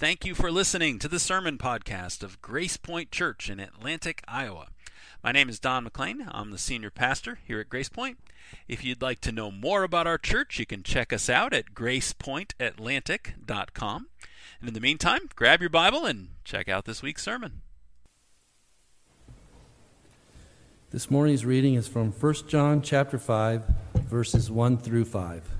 Thank you for listening to the sermon podcast of Grace Point Church in Atlantic, Iowa. My name is Don McLean. I'm the senior pastor here at Grace Point. If you'd like to know more about our church, you can check us out at gracepointatlantic.com. And in the meantime, grab your Bible and check out this week's sermon. This morning's reading is from 1 John chapter 5 verses 1 through 5.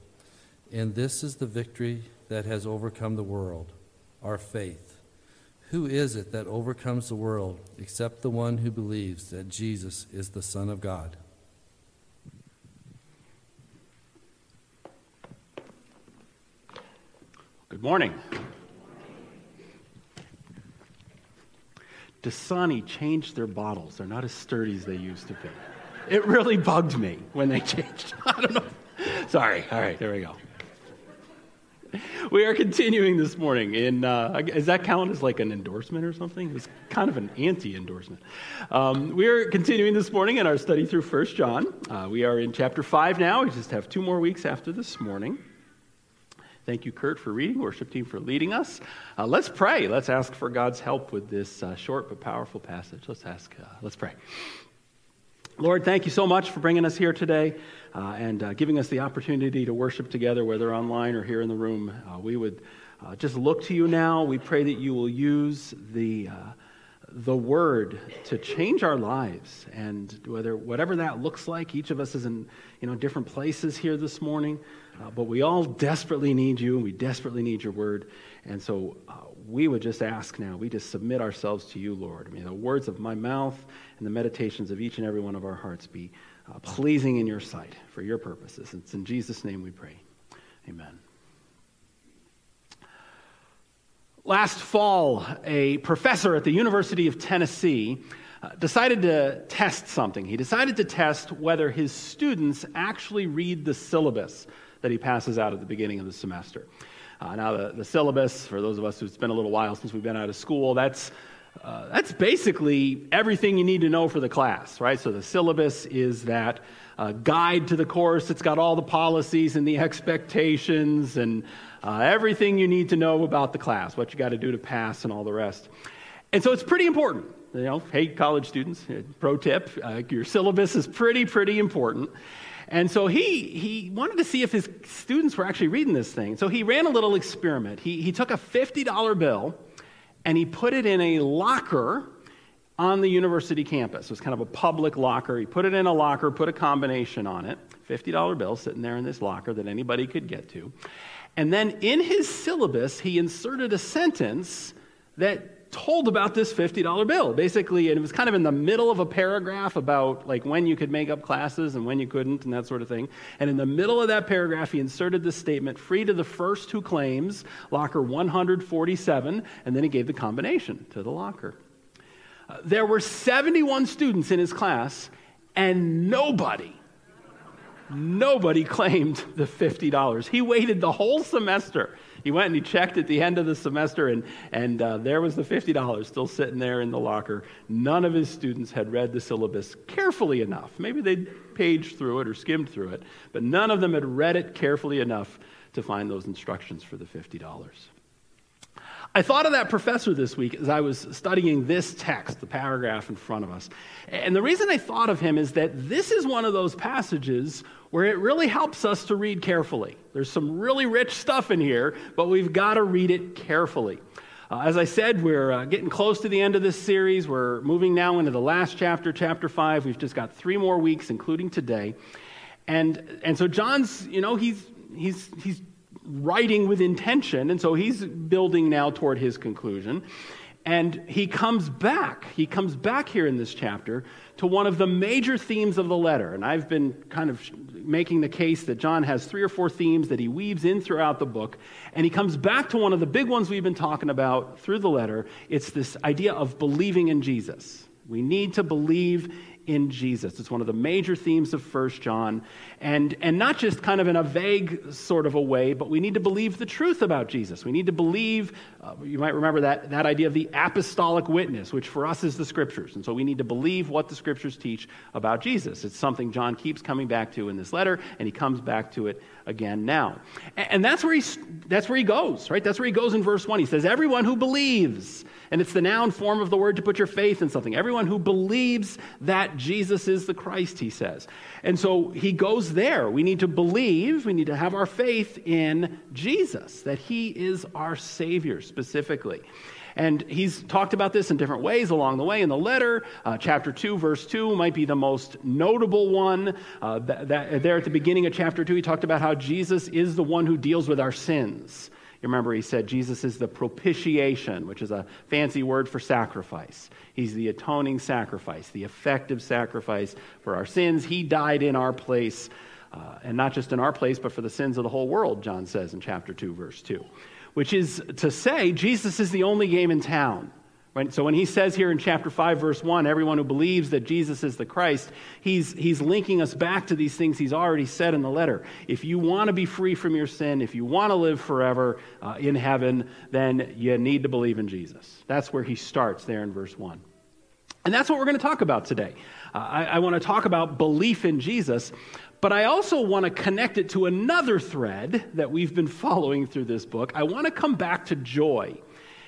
And this is the victory that has overcome the world our faith. Who is it that overcomes the world except the one who believes that Jesus is the Son of God? Good morning. Dasani changed their bottles. They're not as sturdy as they used to be. It really bugged me when they changed. I don't know. Sorry. All right, there we go we are continuing this morning in, uh, does that count as like an endorsement or something? It's kind of an anti endorsement. Um, we are continuing this morning in our study through First John. Uh, we are in chapter 5 now. We just have two more weeks after this morning. Thank you, Kurt, for reading, worship team for leading us. Uh, let's pray. Let's ask for God's help with this uh, short but powerful passage. Let's ask, uh, let's pray. Lord, thank you so much for bringing us here today uh, and uh, giving us the opportunity to worship together, whether online or here in the room. Uh, we would uh, just look to you now. We pray that you will use the, uh, the word to change our lives, and whether whatever that looks like, each of us is in you know, different places here this morning, uh, but we all desperately need you, and we desperately need your word. And so we would just ask now, we just submit ourselves to you, Lord. May the words of my mouth and the meditations of each and every one of our hearts be uh, pleasing in your sight for your purposes. It's in Jesus' name we pray. Amen. Last fall, a professor at the University of Tennessee uh, decided to test something. He decided to test whether his students actually read the syllabus that he passes out at the beginning of the semester. Uh, now, the, the syllabus, for those of us who've been a little while since we've been out of school, that's, uh, that's basically everything you need to know for the class, right? So the syllabus is that uh, guide to the course. It's got all the policies and the expectations and uh, everything you need to know about the class, what you got to do to pass and all the rest. And so it's pretty important. You know, hey, college students, pro tip, uh, your syllabus is pretty, pretty important. And so he, he wanted to see if his students were actually reading this thing. So he ran a little experiment. He, he took a $50 bill and he put it in a locker on the university campus. It was kind of a public locker. He put it in a locker, put a combination on it, $50 bill sitting there in this locker that anybody could get to. And then in his syllabus, he inserted a sentence that told about this $50 bill basically and it was kind of in the middle of a paragraph about like when you could make up classes and when you couldn't and that sort of thing. And in the middle of that paragraph he inserted this statement free to the first who claims locker 147 and then he gave the combination to the locker. Uh, there were 71 students in his class and nobody nobody claimed the $50 he waited the whole semester he went and he checked at the end of the semester, and, and uh, there was the $50 still sitting there in the locker. None of his students had read the syllabus carefully enough. Maybe they'd paged through it or skimmed through it, but none of them had read it carefully enough to find those instructions for the $50. I thought of that professor this week as I was studying this text, the paragraph in front of us. And the reason I thought of him is that this is one of those passages where it really helps us to read carefully. There's some really rich stuff in here, but we've got to read it carefully. Uh, as I said, we're uh, getting close to the end of this series. We're moving now into the last chapter, chapter 5. We've just got three more weeks, including today. And, and so John's, you know, he's, he's, he's writing with intention, and so he's building now toward his conclusion. And he comes back. He comes back here in this chapter to one of the major themes of the letter. And I've been kind of making the case that John has three or four themes that he weaves in throughout the book. And he comes back to one of the big ones we've been talking about through the letter. It's this idea of believing in Jesus. We need to believe in Jesus. It's one of the major themes of First John. And, and not just kind of in a vague sort of a way, but we need to believe the truth about Jesus. We need to believe, uh, you might remember that, that idea of the apostolic witness, which for us is the scriptures. And so we need to believe what the scriptures teach about Jesus. It's something John keeps coming back to in this letter, and he comes back to it again now. And, and that's, where he, that's where he goes, right? That's where he goes in verse 1. He says, Everyone who believes. And it's the noun form of the word to put your faith in something. Everyone who believes that Jesus is the Christ, he says. And so he goes there. We need to believe, we need to have our faith in Jesus, that he is our Savior specifically. And he's talked about this in different ways along the way in the letter. Uh, chapter 2, verse 2 might be the most notable one. Uh, that, that, there at the beginning of chapter 2, he talked about how Jesus is the one who deals with our sins. You remember he said Jesus is the propitiation, which is a fancy word for sacrifice. He's the atoning sacrifice, the effective sacrifice for our sins. He died in our place, uh, and not just in our place, but for the sins of the whole world, John says in chapter 2, verse 2. Which is to say, Jesus is the only game in town. Right? So when he says here in chapter 5, verse 1, everyone who believes that Jesus is the Christ, he's, he's linking us back to these things he's already said in the letter. If you want to be free from your sin, if you want to live forever uh, in heaven, then you need to believe in Jesus. That's where he starts there in verse 1. And that's what we're going to talk about today. Uh, I, I want to talk about belief in Jesus, but I also want to connect it to another thread that we've been following through this book. I want to come back to joy.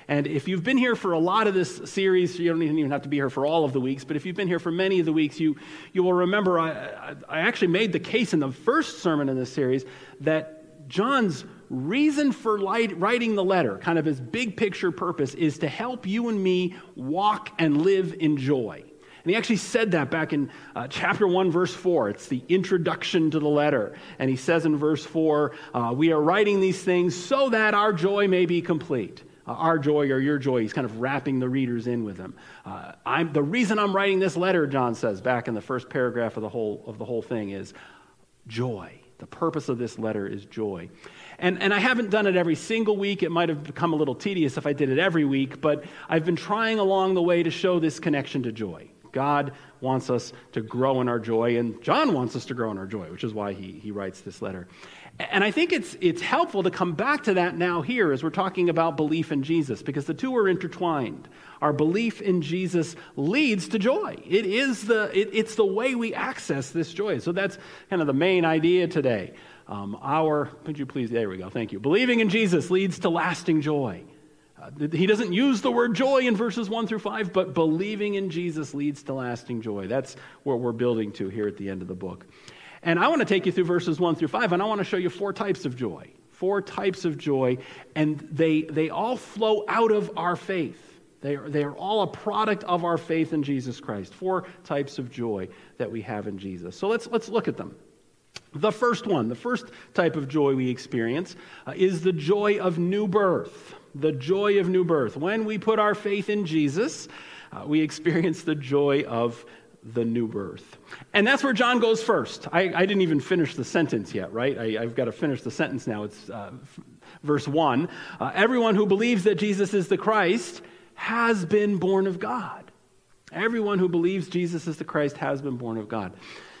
And if you've been here for a lot of this series, you don't even have to be here for all of the weeks, but if you've been here for many of the weeks, you, you will remember I, I actually made the case in the first sermon in this series that John's reason for light, writing the letter, kind of his big picture purpose, is to help you and me walk and live in joy. And he actually said that back in uh, chapter 1, verse 4. It's the introduction to the letter. And he says in verse 4, uh, We are writing these things so that our joy may be complete uh, our joy or your joy. He's kind of wrapping the readers in with him. Uh, I'm, the reason I'm writing this letter, John says back in the first paragraph of the whole, of the whole thing, is joy. The purpose of this letter is joy. And, and I haven't done it every single week. It might have become a little tedious if I did it every week, but I've been trying along the way to show this connection to joy. God wants us to grow in our joy, and John wants us to grow in our joy, which is why he, he writes this letter. And I think it's, it's helpful to come back to that now here as we're talking about belief in Jesus, because the two are intertwined. Our belief in Jesus leads to joy. It is the, it, it's the way we access this joy. So that's kind of the main idea today. Um, our, could you please, there we go, thank you. Believing in Jesus leads to lasting joy. Uh, he doesn't use the word joy in verses 1 through 5, but believing in Jesus leads to lasting joy. That's what we're building to here at the end of the book. And I want to take you through verses 1 through 5, and I want to show you four types of joy. Four types of joy, and they, they all flow out of our faith. They are, they are all a product of our faith in Jesus Christ. Four types of joy that we have in Jesus. So let's, let's look at them. The first one, the first type of joy we experience, uh, is the joy of new birth. The joy of new birth. When we put our faith in Jesus, uh, we experience the joy of the new birth. And that's where John goes first. I, I didn't even finish the sentence yet, right? I, have got to finish the sentence now. It's uh, f- verse 1. Uh, Everyone who believes that Jesus is the Christ has been born of God. Everyone who believes Jesus is the Christ has been born of God.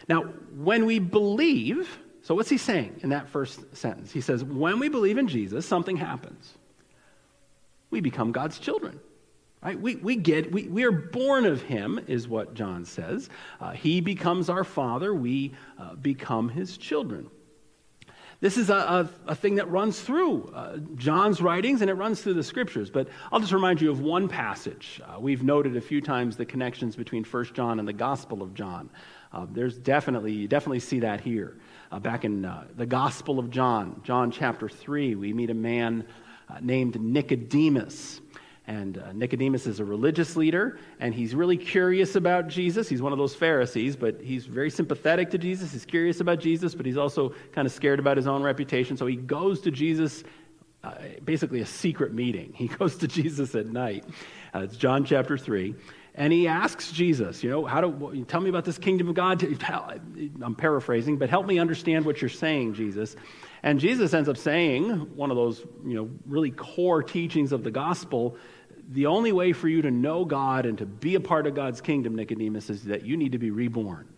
Now, when we believe, so what's he saying in that first sentence? He says, when we believe in Jesus, something happens. We become God's children. Right? We, we get, we, we are born of him, is what John says. Uh, he becomes our father, we uh, become his children. This is a, a, a thing that runs through uh, John's writings and it runs through the scriptures. But I'll just remind you of one passage. Uh, we've noted a few times the connections between 1 John and the Gospel of John. Uh, there's definitely, you definitely see that here. Uh, back in the Gospel of John, John chapter 3, we meet a man named Nicodemus. And uh, Nicodemus is a religious leader, and he's really curious about Jesus. He's one of those Pharisees, but he's very sympathetic to Jesus. He's curious about Jesus, but he's also kind of scared about his own reputation. So he goes to Jesus uh, basically a secret meeting. He goes to Jesus at night. Uh, it's John chapter 3. And he asks Jesus, you know, how do tell me about this kingdom of God? I'm paraphrasing, but help me understand what you're saying, Jesus. And Jesus ends up saying one of those, you know, really core teachings of the gospel. The only way for you to know God and to be a part of God's kingdom, Nicodemus, is that you need to be reborn.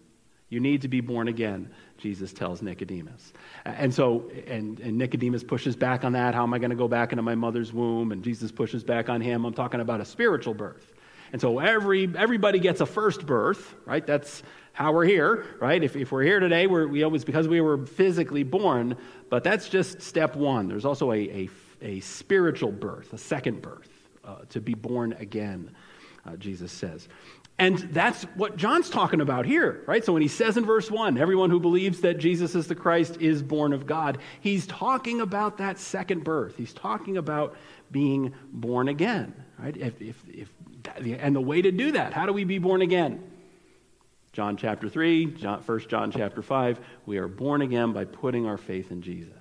You need to be born again, Jesus tells Nicodemus. And so, and, and Nicodemus pushes back on that. How am I going to go back into my mother's womb? And Jesus pushes back on him. I'm talking about a spiritual birth. And so every, everybody gets a first birth, right? That's how we're here, right? If, if we're here today, we're, we always, because we were physically born, but that's just step one. There's also a, a, a spiritual birth, a second birth, uh, to be born again, uh, Jesus says. And that's what John's talking about here, right? So when he says in verse 1, everyone who believes that Jesus is the Christ is born of God, he's talking about that second birth. He's talking about being born again, right? If, if, if, and the way to do that, how do we be born again? John chapter 3, John, 1 John chapter 5, we are born again by putting our faith in Jesus.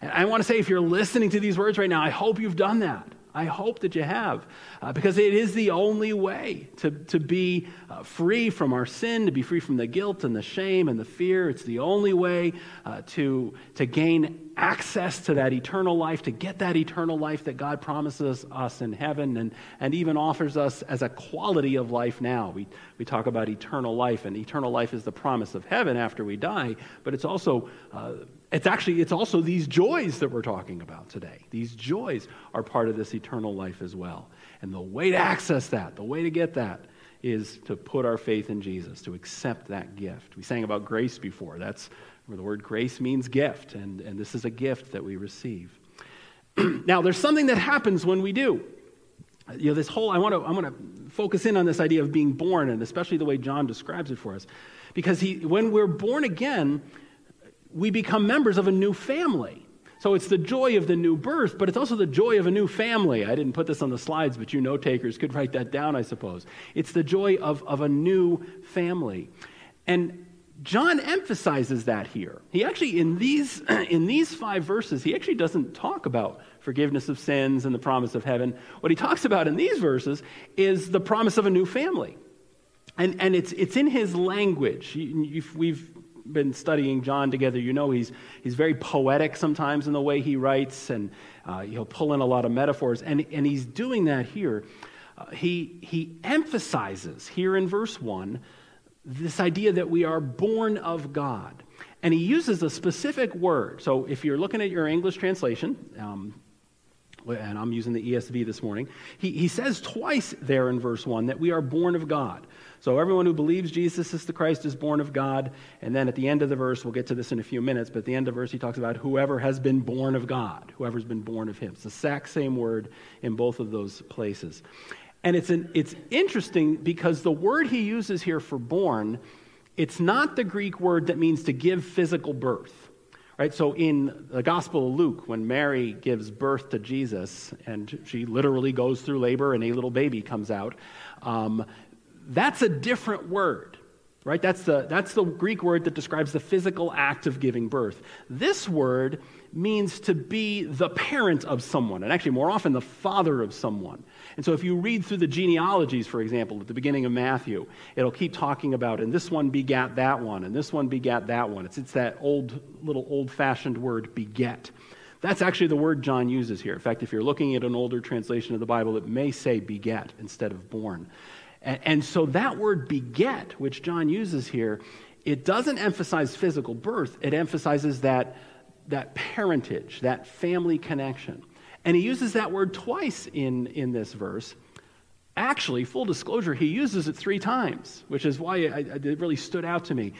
And I want to say, if you're listening to these words right now, I hope you've done that. I hope that you have, uh, because it is the only way to, to be uh, free from our sin, to be free from the guilt and the shame and the fear. It's the only way uh, to, to gain access to that eternal life, to get that eternal life that God promises us in heaven and, and even offers us as a quality of life now. We, we talk about eternal life, and eternal life is the promise of heaven after we die, but it's also uh, it's actually, it's also these joys that we're talking about today. These joys are part of this eternal life as well. And the way to access that, the way to get that, is to put our faith in Jesus, to accept that gift. We sang about grace before. That's where the word grace means gift, and, and this is a gift that we receive. now, there's something that happens when we do. You know, this whole, I want to, I want to focus in on this idea of being born, and especially the way John describes it for us. Because he, when we're born again, we become members of a new family. So it's the joy of the new birth, but it's also the joy of a new family. I didn't put this on the slides, but you note takers could write that down, I suppose. It's the joy of, of a new family. And John emphasizes that here. He actually, in these, in these five verses, he actually doesn't talk about forgiveness of sins and the promise of heaven. What he talks about in these verses is the promise of a new family. And, and it's, it's in his language. we've been studying John together, you know he's, he's very poetic sometimes in the way he writes, and uh, he'll pull in a lot of metaphors. And, and he's doing that here. Uh, he, he emphasizes here in verse 1 this idea that we are born of God. And he uses a specific word. So if you're looking at your English translation, um, and I'm using the ESV this morning, he, he says twice there in verse 1 that we are born of God. So everyone who believes Jesus is the Christ is born of God. And then at the end of the verse, we'll get to this in a few minutes, but at the end of the verse, he talks about whoever has been born of God, whoever's been born of him. It's the exact same word in both of those places. And it's, an, it's interesting because the word he uses here for born, it's not the Greek word that means to give physical birth. Right? So in the Gospel of Luke, when Mary gives birth to Jesus, and she literally goes through labor and a little baby comes out, um, that's a different word, right? That's the, that's the Greek word that describes the physical act of giving birth. This word means to be the parent of someone, and actually, more often, the father of someone. And so, if you read through the genealogies, for example, at the beginning of Matthew, it'll keep talking about, and this one begat that one, and this one begat that one. It's, it's that old, little old fashioned word, beget. That's actually the word John uses here. In fact, if you're looking at an older translation of the Bible, it may say beget instead of born. And, and so that word beget, which John uses here, it doesn't emphasize physical birth, it emphasizes that, that parentage, that family connection. And he uses that word twice in, in this verse. Actually, full disclosure, he uses it three times, which is why it, it really stood out to me.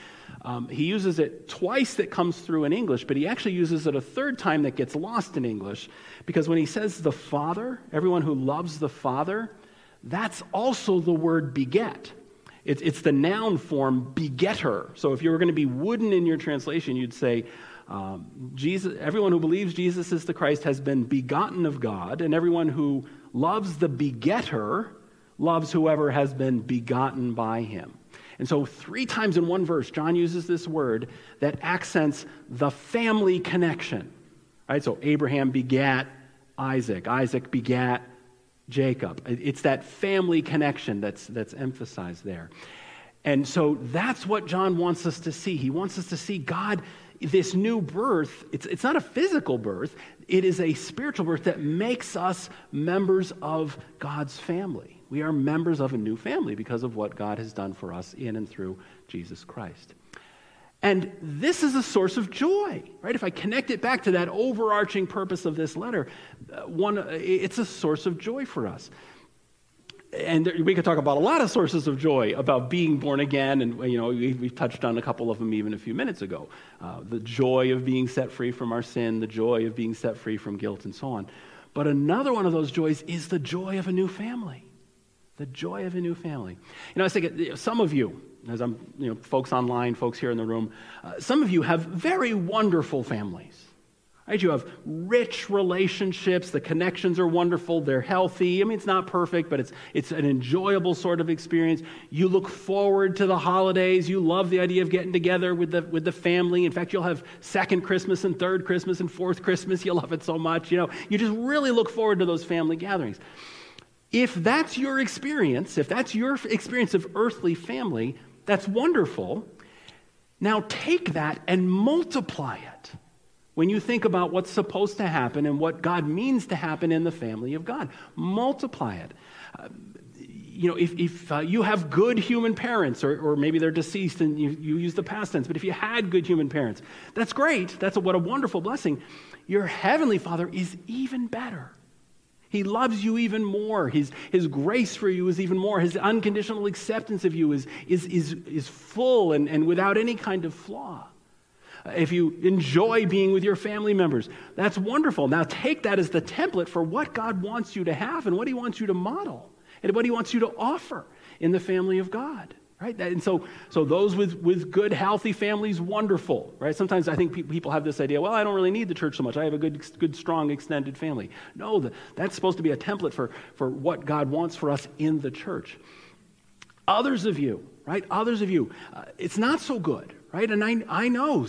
Um, he uses it twice that comes through in English, but he actually uses it a third time that gets lost in English because when he says the Father, everyone who loves the Father, that's also the word beget. It's, it's the noun form begetter. So if you were going to be wooden in your translation, you'd say, um, Jesus, everyone who believes Jesus is the Christ has been begotten of God, and everyone who loves the begetter loves whoever has been begotten by him. And so, three times in one verse, John uses this word that accents the family connection. Right? So, Abraham begat Isaac. Isaac begat Jacob. It's that family connection that's, that's emphasized there. And so that's what John wants us to see. He wants us to see God, this new birth, it's, it's not a physical birth, it is a spiritual birth that makes us members of God's family. We are members of a new family because of what God has done for us in and through Jesus Christ. And this is a source of joy, right? If I connect it back to that overarching purpose of this letter, uh, one, it's a source of joy for us. And we could talk about a lot of sources of joy about being born again, and you know we, have touched on a couple of them even a few minutes ago. Uh, the joy of being set free from our sin, the joy of being set free from guilt, and so on. But another one of those joys is the joy of a new family. The joy of a new family. You know, I thinking, some of you, as I'm, you know, folks online, folks here in the room, uh, some of you have very wonderful families. Right? You have rich relationships. The connections are wonderful. They're healthy. I mean, it's not perfect, but it's, it's an enjoyable sort of experience. You look forward to the holidays. You love the idea of getting together with the, with the family. In fact, you'll have second Christmas and third Christmas and fourth Christmas. You love it so much. You know, you just really look forward to those family gatherings. If that's your experience, if that's your experience of earthly family, that's wonderful. Now take that and multiply it when you think about what's supposed to happen and what God means to happen in the family of God. Multiply it. Uh, you know, if, if uh, you have good human parents, or, or maybe they're deceased and you, you use the past tense, but if you had good human parents, that's great. That's a, what a wonderful blessing. Your heavenly Father is even better. He loves you even more. His, his grace for you is even more. His unconditional acceptance of you is, is, is, is full and, and without any kind of flaw. Uh, if you enjoy being with your family members, that's wonderful. Now take that as the template for what God wants you to have and what He wants you to model and what He wants you to offer in the family of God. Right? And so, so those with, with good, healthy families, wonderful. Right? Sometimes I think pe- people have this idea, well, I don't really need the church so much. I have a good, good strong, extended family. No, the, that's supposed to be a template for, for what God wants for us in the church. Others of you, right? Others of you, uh, it's not so good, right? And I, I know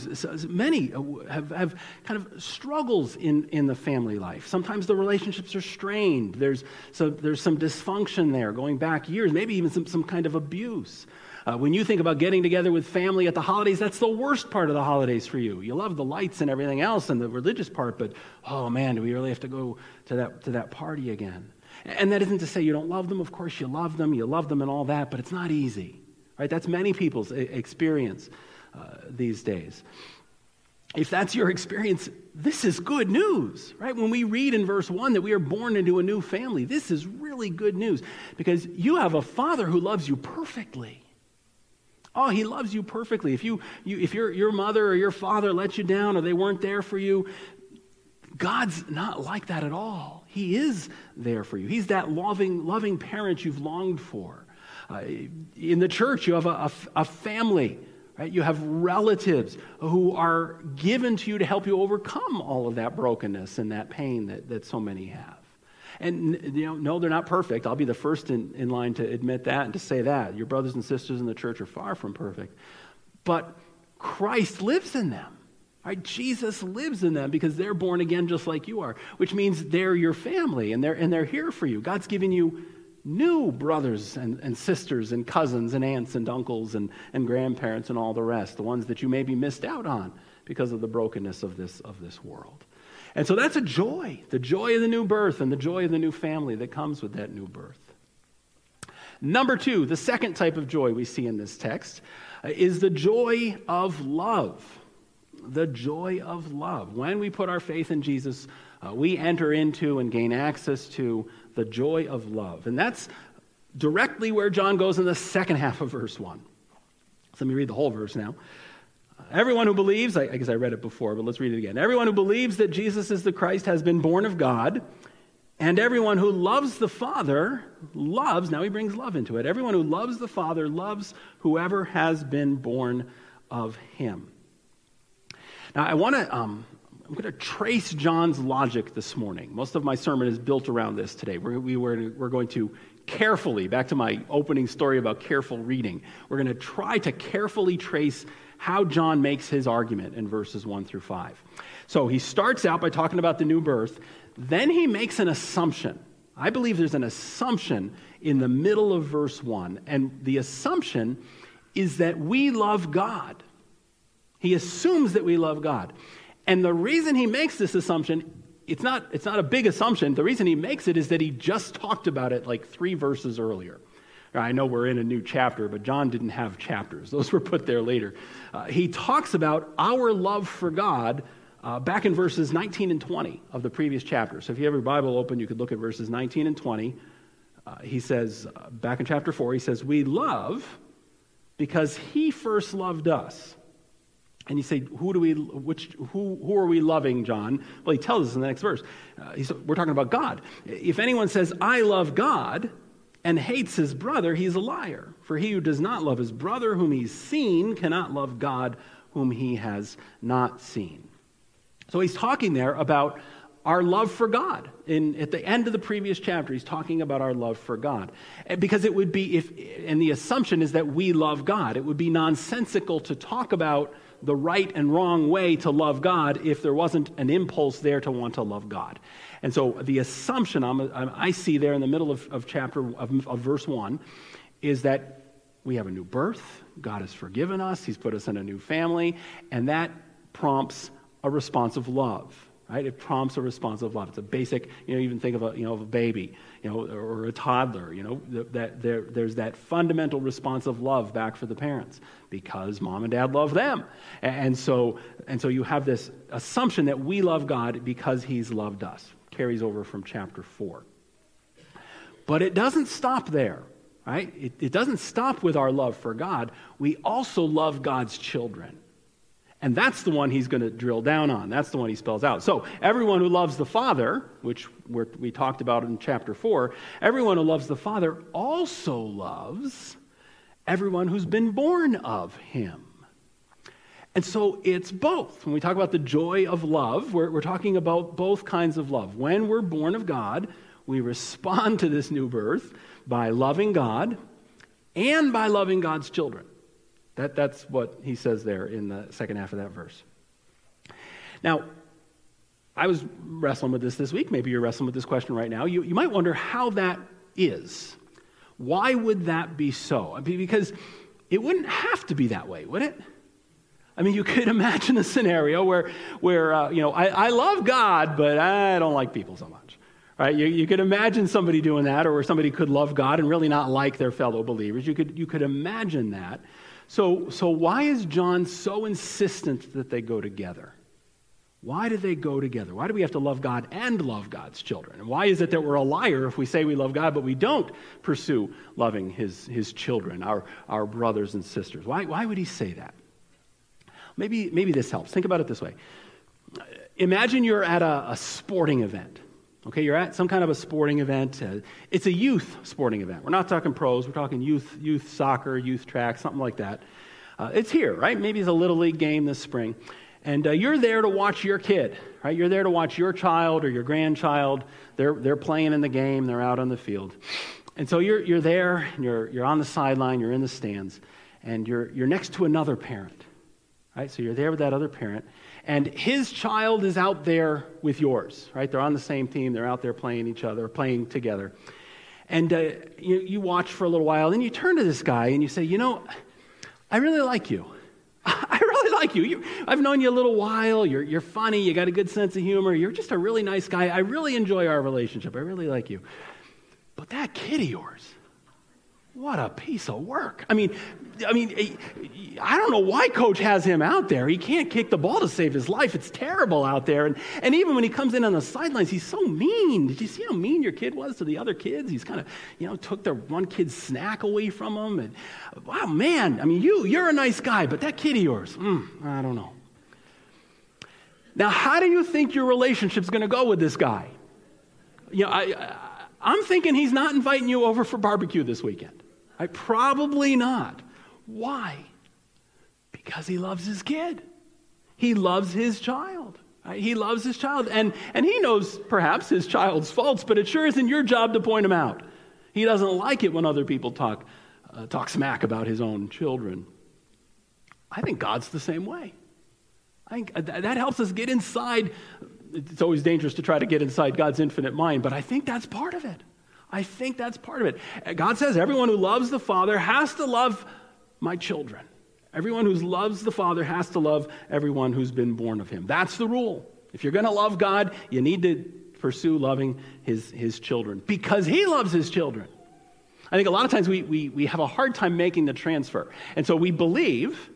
many have, have kind of struggles in, in the family life. Sometimes the relationships are strained. There's, so there's some dysfunction there going back years, maybe even some, some kind of abuse. Uh, when you think about getting together with family at the holidays, that's the worst part of the holidays for you. You love the lights and everything else and the religious part, but oh man, do we really have to go to that, to that party again? And that isn't to say you don't love them. Of course, you love them, you love them and all that, but it's not easy. Right? That's many people's experience uh, these days. If that's your experience, this is good news, right? When we read in verse 1 that we are born into a new family, this is really good news because you have a father who loves you perfectly. Oh, he loves you perfectly. If, you, you, if your, your mother or your father let you down or they weren't there for you, God's not like that at all. He is there for you. He's that loving, loving parent you've longed for. Uh, in the church, you have a, a, a family Right? You have relatives who are given to you to help you overcome all of that brokenness and that pain that, that so many have. And you know, no, they're not perfect. I'll be the first in, in line to admit that and to say that. Your brothers and sisters in the church are far from perfect. But Christ lives in them. Right? Jesus lives in them because they're born again just like you are, which means they're your family and they're, and they're here for you. God's giving you new brothers and, and sisters and cousins and aunts and uncles and, and grandparents and all the rest, the ones that you maybe missed out on because of the brokenness of this, of this world. And so that's a joy, the joy of the new birth and the joy of the new family that comes with that new birth. Number two, the second type of joy we see in this text uh, is the joy of love. The joy of love. When we put our faith in Jesus, uh, we enter into and gain access to the joy of love. And that's directly where John goes in the second half of verse 1. So let me read the whole verse now. Everyone who believes, I, guess I read it before, but let's read it again. Everyone who believes that Jesus is the Christ has been born of God, and everyone who loves the Father loves, now he brings love into it. Everyone who loves the Father loves whoever has been born of him. Now, I want to um, I'm going to trace John's logic this morning. Most of my sermon is built around this today. We're, we were, we're going to carefully, back to my opening story about careful reading, we're going to try to carefully trace how John makes his argument in verses 1 through 5. So he starts out by talking about the new birth, then he makes an assumption. I believe there's an assumption in the middle of verse 1, and the assumption is that we love God. He assumes that we love God. And the reason he makes this assumption, it's not, it's not a big assumption. The reason he makes it is that he just talked about it like three verses earlier. I know we're in a new chapter, but John didn't have chapters. Those were put there later. Uh, he talks about our love for God uh, back in verses 19 and 20 of the previous chapter. So if you have your Bible open, you could look at verses 19 and 20. Uh, he says, uh, back in chapter 4, he says, We love because he first loved us. And you say, who do we, which, who, who are we loving, John? Well, he tells us in the next verse. Uh, we're talking about God. If anyone says, I love God, and hates his brother, he's a liar. For he who does not love his brother whom he's seen cannot love God whom he has not seen. So he's talking there about our love for God. In, at the end of the previous chapter, he's talking about our love for God. Because it would be, if, and the assumption is that we love God. It would be nonsensical to talk about the right and wrong way to love God if there wasn't an impulse there to want to love God. And so the assumption I'm, i see there in the middle of, of chapter of, of verse 1 is that we have a new birth. God has forgiven us. He's put us in a new family. And that prompts a response of love right? It prompts a response of love. It's a basic, you know, even think of a, you know, of a baby, you know, or a toddler, you know, that there, there's that fundamental response of love back for the parents because mom and dad love them. And so, and so you have this assumption that we love God because he's loved us. Carries over from chapter 4. But it doesn't stop there, right? It, it doesn't stop with our love for God. We also love God's children. And that's the one he's going to drill down on. That's the one he spells out. So, everyone who loves the Father, which we talked about in chapter 4, everyone who loves the Father also loves everyone who's been born of him. And so it's both. When we talk about the joy of love, we're, we're talking about both kinds of love. When we're born of God, we respond to this new birth by loving God and by loving God's children. That, that's what he says there in the second half of that verse. Now, I was wrestling with this this week. Maybe you're wrestling with this question right now. You, you might wonder how that is. Why would that be so? Because it wouldn't have to be that way, would it? I mean, you could imagine a scenario where, where uh, you know, I, I love God, but I don't like people so much. Right? You, you could imagine somebody doing that, or somebody could love God and really not like their fellow believers. You could, you could imagine that. So, so why is John so insistent that they go together? Why do they go together? Why do we have to love God and love God's children? And why is it that we're a liar if we say we love God, but we don't pursue loving his, his children, our, our brothers and sisters? Why, why would he say that? Maybe, maybe this helps. Think about it this way Imagine you're at a, a sporting event. Okay, you're at some kind of a sporting event. Uh, it's a youth sporting event. We're not talking pros. We're talking youth, youth soccer, youth track, something like that. Uh, it's here, right? Maybe it's a little league game this spring, and uh, you're there to watch your kid, right? You're there to watch your child or your grandchild. They're they're playing in the game. They're out on the field, and so you're you're there. And you're you're on the sideline. You're in the stands, and you're you're next to another parent, right? So you're there with that other parent, and his child is out there with yours, right? They're on the same team, they're out there playing each other, playing together. And uh, you, you watch for a little while, then you turn to this guy and you say, You know, I really like you. I really like you. you. I've known you a little while. You're, you're funny. You got a good sense of humor. You're just a really nice guy. I really enjoy our relationship. I really like you. But that kid of yours, what a piece of work. I mean, I mean, eh, I don't know why coach has him out there. He can't kick the ball to save his life. It's terrible out there. And, and even when he comes in on the sidelines, he's so mean. Did you see how mean your kid was to the other kids? He's kind of, you know, took the one kid's snack away from him. And wow, man, I mean, you, you're a nice guy, but that kid of yours, mm, I don't know. Now, how do you think your relationship's going to go with this guy? You know, I, I, I'm thinking he's not inviting you over for barbecue this weekend. I probably not. Why? Because he loves his kid. He loves his child. Right? He loves his child. And, and he knows perhaps his child's faults, but it sure isn't your job to point him out. He doesn't like it when other people talk, uh, talk smack about his own children. I think God's the same way. I think that helps us get inside. It's always dangerous to try to get inside God's infinite mind, but I think that's part of it. I think that's part of it. God says everyone who loves the Father has to love my children. Everyone who loves the Father has to love everyone who's been born of him. That's the rule. If you're going to love God, you need to pursue loving his, his children because he loves his children. I think a lot of times we, we, we have a hard time making the transfer. And so we believe,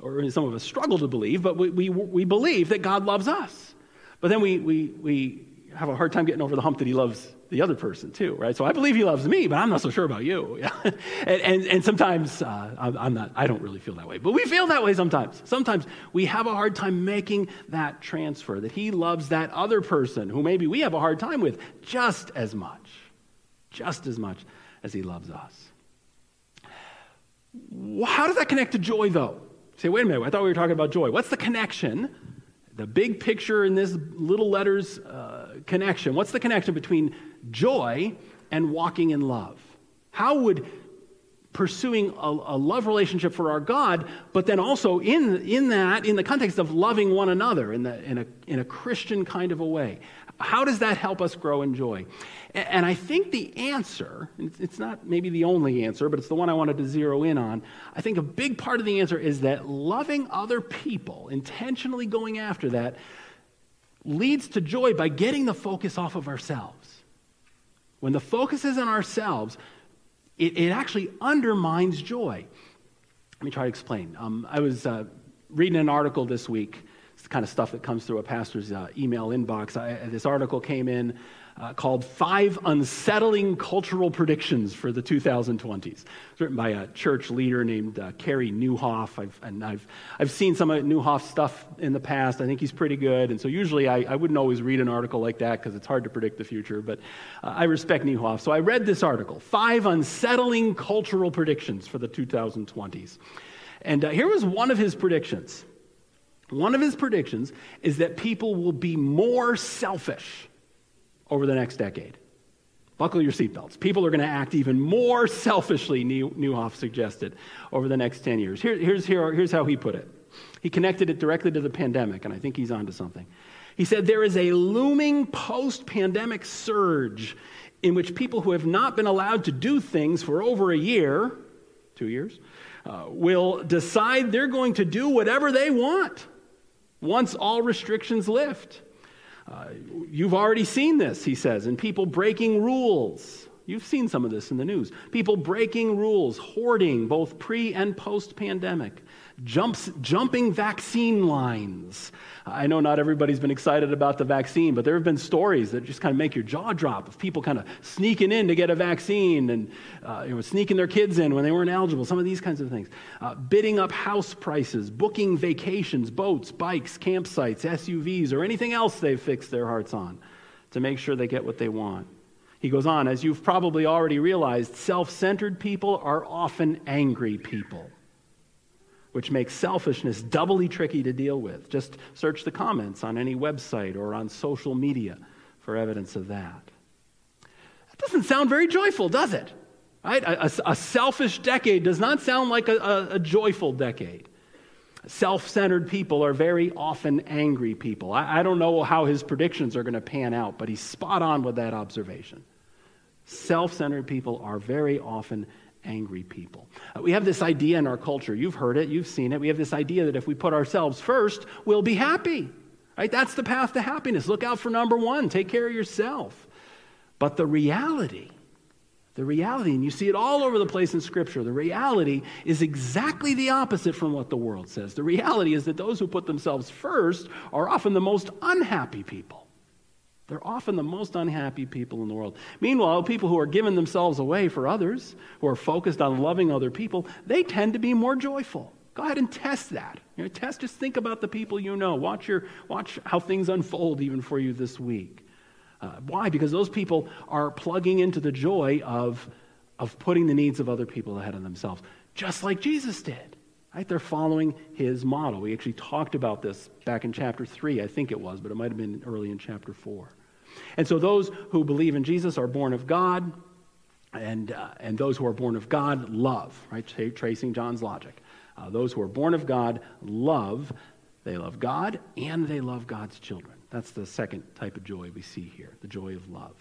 or some of us struggle to believe, but we, we, we believe that God loves us. But then we, we, we have a hard time getting over the hump that he loves the other person too, right? So I believe he loves me, but I'm not so sure about you. and, and, and, sometimes uh, I'm not, I don't really feel that way, but we feel that way sometimes. Sometimes we have a hard time making that transfer that he loves that other person who maybe we have a hard time with just as much, just as much as he loves us. How does that connect to joy though? Say, wait a minute, I thought we were talking about joy. What's the connection the big picture in this little letters uh, connection. What's the connection between joy and walking in love? How would pursuing a, a, love relationship for our God, but then also in, in that, in the context of loving one another in, the, in, a, in a Christian kind of a way. How does that help us grow in joy? And I think the answer, it's not maybe the only answer, but it's the one I wanted to zero in on. I think a big part of the answer is that loving other people, intentionally going after that, leads to joy by getting the focus off of ourselves. When the focus is on ourselves, it, it actually undermines joy. Let me try to explain. Um, I was uh, reading an article this week kind of stuff that comes through a pastor's uh, email inbox. I, this article came in uh, called Five Unsettling Cultural Predictions for the 2020s. It's written by a church leader named uh, Carey Nieuwhof. I've, and I've, I've seen some of Nieuwhof's stuff in the past. I think he's pretty good. And so usually I, I wouldn't always read an article like that because it's hard to predict the future. But uh, I respect Nieuwhof. So I read this article Five Unsettling Cultural Predictions for the 2020s. And uh, here was one of his predictions. One of his predictions is that people will be more selfish over the next decade. Buckle your seatbelts. People are going to act even more selfishly, Nieuwhof suggested, over the next 10 years. Here, here's, here, here's how he put it. He connected it directly to the pandemic, and I think he's onto something. He said, There is a looming post pandemic surge in which people who have not been allowed to do things for over a year, two years, uh, will decide they're going to do whatever they want once all restrictions lift. Uh, you've already seen this, he says, in people breaking rules. You've seen some of this in the news. People breaking rules, hoarding, both pre and post pandemic, jumps, jumping vaccine lines. I know not everybody's been excited about the vaccine, but there have been stories that just kind of make your jaw drop of people kind of sneaking in to get a vaccine and uh, you know, sneaking their kids in when they weren't eligible, some of these kinds of things. Uh, bidding up house prices, booking vacations, boats, bikes, campsites, SUVs, or anything else they've fixed their hearts on to make sure they get what they want. He goes on, as you've probably already realized, self centered people are often angry people which makes selfishness doubly tricky to deal with. Just search the comments on any website or on social media for evidence of that. That doesn't sound very joyful, does it? Right? A, a, a selfish decade does not sound like a, a, joyful decade. Self centered people are very often angry people. I, I don't know how his predictions are going to pan out, but he's spot on with that observation. Self centered people are very often angry people. Uh, we have this idea in our culture. You've heard it, you've seen it. We have this idea that if we put ourselves first, we'll be happy. Right? That's the path to happiness. Look out for number one. Take care of yourself. But the reality, the reality, and you see it all over the place in Scripture, the reality is exactly the opposite from what the world says. The reality is that those who put themselves first are often the most unhappy people. They're often the most unhappy people in the world. Meanwhile, people who are giving themselves away for others, who are focused on loving other people, they tend to be more joyful. Go ahead and test that. You know, test, just think about the people you know. Watch, your, watch how things unfold even for you this week. Uh, why? Because those people are plugging into the joy of, of putting the needs of other people ahead of themselves, just like Jesus did. Right? They're following his model. We actually talked about this back in chapter 3, I think it was, but it might have been early in chapter 4. And so those who believe in Jesus are born of God, and, uh, and those who are born of God love, right? Tracing John's logic. Uh, those who are born of God love, they love God and they love God's children. That's the second type of joy we see here, the joy of love.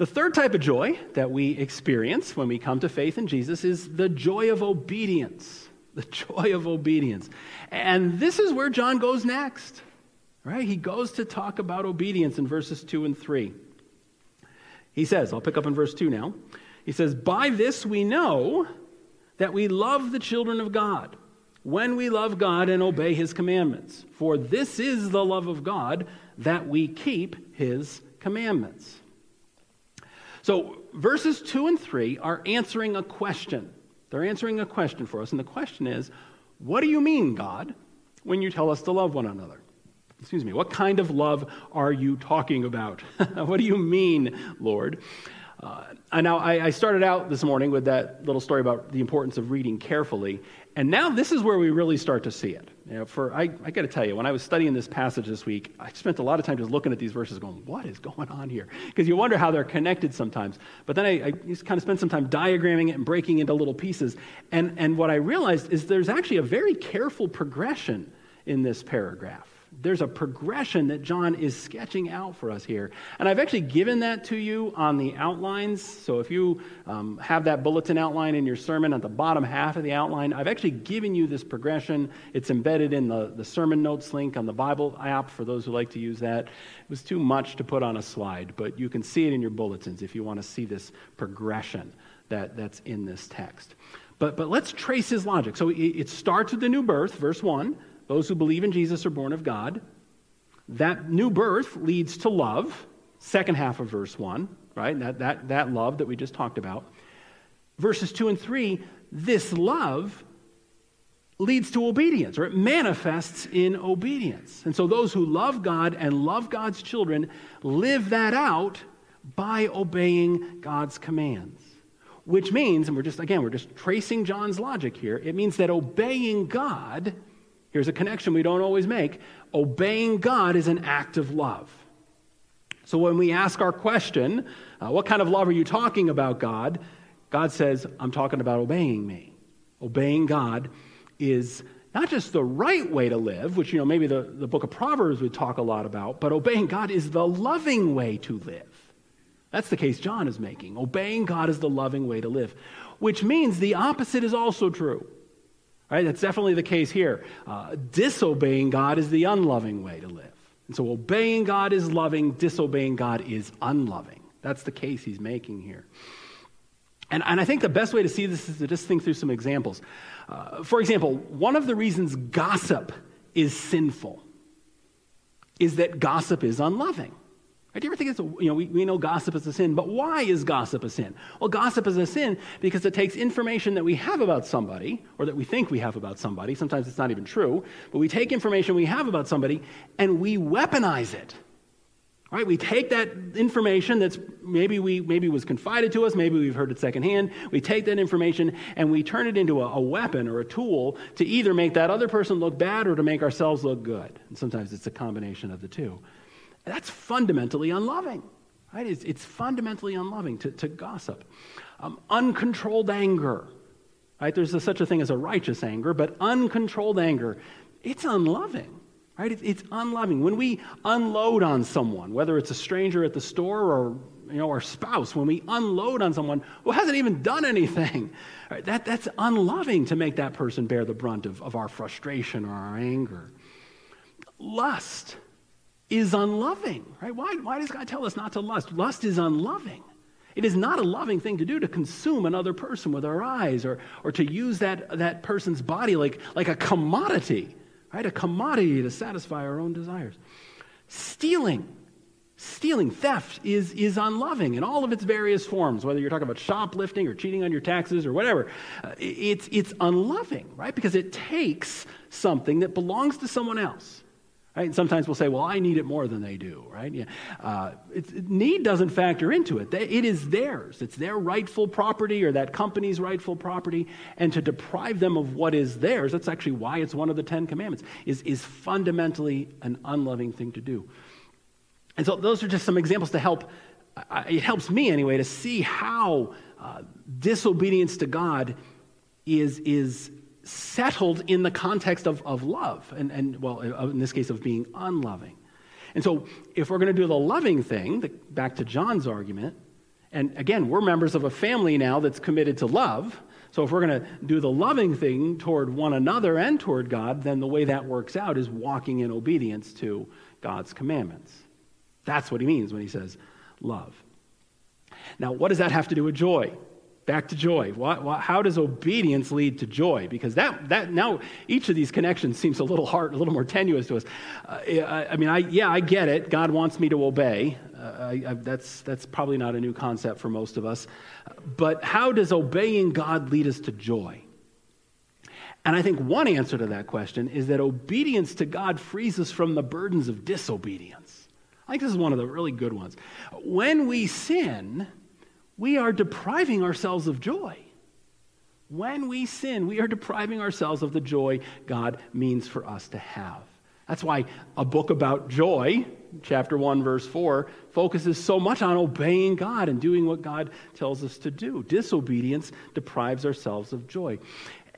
The third type of joy that we experience when we come to faith in Jesus is the joy of obedience. The joy of obedience. And this is where John goes next. Right? He goes to talk about obedience in verses 2 and 3. He says, I'll pick up in verse 2 now. He says, By this we know that we love the children of God, when we love God and obey his commandments. For this is the love of God, that we keep his commandments. So, verses 2 and 3 are answering a question. They're answering a question for us, and the question is What do you mean, God, when you tell us to love one another? Excuse me, what kind of love are you talking about? what do you mean, Lord? Uh, now I, I, started out this morning with that little story about the importance of reading carefully, and now this is where we really start to see it. You know, for I, I got to tell you, when I was studying this passage this week, I spent a lot of time just looking at these verses, going, "What is going on here?" Because you wonder how they're connected sometimes. But then I, I just kind of spent some time diagramming it and breaking into little pieces, and and what I realized is there's actually a very careful progression in this paragraph there's a progression that John is sketching out for us here. And I've actually given that to you on the outlines. So if you um, have that bulletin outline in your sermon at the bottom half of the outline, I've actually given you this progression. It's embedded in the, the sermon notes link on the Bible app for those who like to use that. It was too much to put on a slide, but you can see it in your bulletins if you want to see this progression that, that's in this text. But, but let's trace his logic. So it, it starts with the new birth, verse 1. Those who believe in Jesus are born of God. That new birth leads to love, second half of verse 1, right? That, that, that love that we just talked about. Verses 2 and 3, this love leads to obedience, or it manifests in obedience. And so those who love God and love God's children live that out by obeying God's commands. Which means, and we're just, again, we're just tracing John's logic here, it means that obeying God Here's a connection we don't always make obeying God is an act of love. So when we ask our question, uh, what kind of love are you talking about, God? God says, I'm talking about obeying me. Obeying God is not just the right way to live, which, you know, maybe the, the book of Proverbs would talk a lot about, but obeying God is the loving way to live. That's the case John is making. Obeying God is the loving way to live, which means the opposite is also true. Right? That's definitely the case here. Uh, disobeying God is the unloving way to live. And so obeying God is loving, disobeying God is unloving. That's the case he's making here. And, and I think the best way to see this is to just think through some examples. Uh, for example, one of the reasons gossip is sinful is that gossip is unloving. Right? Do you ever think it's, a, you know, we, we know gossip is a sin, but why is gossip a sin? Well, gossip is a sin because it takes information that we have about somebody, or that we think we have about somebody. Sometimes it's not even true, but we take information we have about somebody and we weaponize it. Right? We take that information that's maybe we maybe was confided to us, maybe we've heard it secondhand. We take that information and we turn it into a, a weapon or a tool to either make that other person look bad or to make ourselves look good. And sometimes it's a combination of the two. That's fundamentally unloving. Right? It's, it's fundamentally unloving to, to gossip. Um, uncontrolled anger. Right? There's a, such a thing as a righteous anger, but uncontrolled anger, it's unloving. Right? It, it's unloving. When we unload on someone, whether it's a stranger at the store or you know, our spouse, when we unload on someone who hasn't even done anything, right, that, that's unloving to make that person bear the brunt of, of our frustration or our anger. Lust is unloving, right? Why, why does God tell us not to lust? Lust is unloving. It is not a loving thing to do to consume another person with our eyes or, or to use that, that person's body like, like a commodity, right? A commodity to satisfy our own desires. Stealing, stealing, theft is, is unloving in all of its various forms, whether you're talking about shoplifting or cheating on your taxes or whatever. Uh, it's, it's unloving, right? Because it takes something that belongs to someone else Right? And sometimes we'll say, well, I need it more than they do, right? Yeah. Uh, need doesn't factor into it. It is theirs. It's their rightful property or that company's rightful property. And to deprive them of what is theirs, that's actually why it's one of the Ten Commandments, is, is fundamentally an unloving thing to do. And so those are just some examples to help, uh, it helps me anyway, to see how uh, disobedience to God is, is settled in the context of, of love, and, and, well, uh, in this case, of being unloving. And so, if we're going to do the loving thing, the, back to John's argument, and again, we're members of a family now that's committed to love. So, if we're going to do the loving thing toward one another and toward God, then the way that works out is walking in obedience to God's commandments. That's what he means when he says love. Now, what does that have to do with joy? Back to joy. What, what, how does obedience lead to joy? Because that, that now each of these connections seems a little hard, a little more tenuous to us. Uh, I, I, mean, I, yeah, I get it. God wants me to obey. Uh, I, that's, that's probably not a new concept for most of us. But how does obeying God lead us to joy? And I think one answer to that question is that obedience to God frees us from the burdens of disobedience. I think this is one of the really good ones. When we sin, we are depriving ourselves of joy. When we sin, we are depriving ourselves of the joy God means for us to have. That's why a book about joy, chapter 1, verse 4, focuses so much on obeying God and doing what God tells us to do. Disobedience deprives ourselves of joy.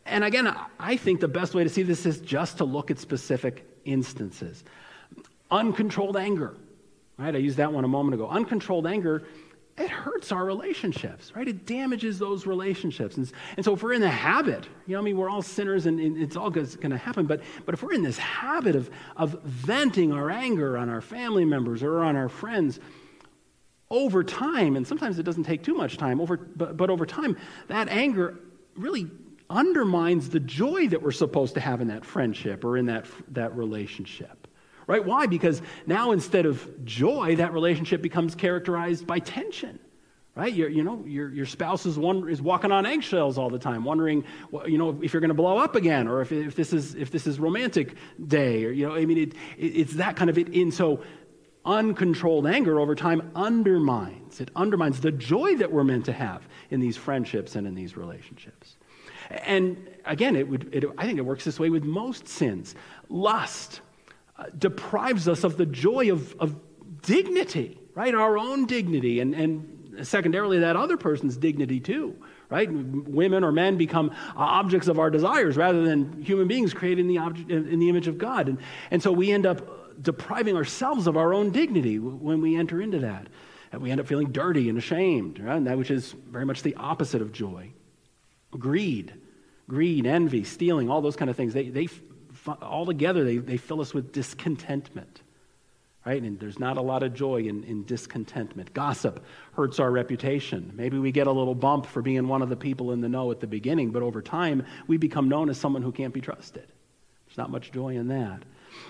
And again, I think the best way to see this is just to look at specific instances. Uncontrolled anger, right? I used that one a moment ago. Uncontrolled anger it hurts our relationships, right? It damages those relationships. And, and so if we're in the habit, you know, I mean, we're all sinners and, and it's all going to happen, but, but if we're in this habit of, of venting our anger on our family members or on our friends, over time, and sometimes it doesn't take too much time, over, but, but over time, that anger really undermines the joy that we're supposed to have in that friendship or in that, that relationship. Right? Why? Because now instead of joy, that relationship becomes characterized by tension. Right? You're, you know, your, your spouse is, one, is walking on eggshells all the time, wondering, you know, if you're going to blow up again, or if, if, this is, if this is romantic day, or, you know, I mean, it, it, it's that kind of it. And so uncontrolled anger over time undermines, it undermines the joy that we're meant to have in these friendships and in these relationships. And again, it would, it, I think it works this way with most sins. Lust, deprives us of the joy of, of dignity, right? Our own dignity, and, and secondarily, that other person's dignity too, right? Women or men become objects of our desires rather than human beings created in the, object, in the image of God. And, and so we end up depriving ourselves of our own dignity when we enter into that. And we end up feeling dirty and ashamed, right? And that which is very much the opposite of joy. Greed, greed, envy, stealing, all those kind of things, they, they altogether, they, they fill us with discontentment. Right? And there's not a lot of joy in, in discontentment. Gossip hurts our reputation. Maybe we get a little bump for being one of the people in the know at the beginning, but over time, we become known as someone who can't be trusted. There's not much joy in that.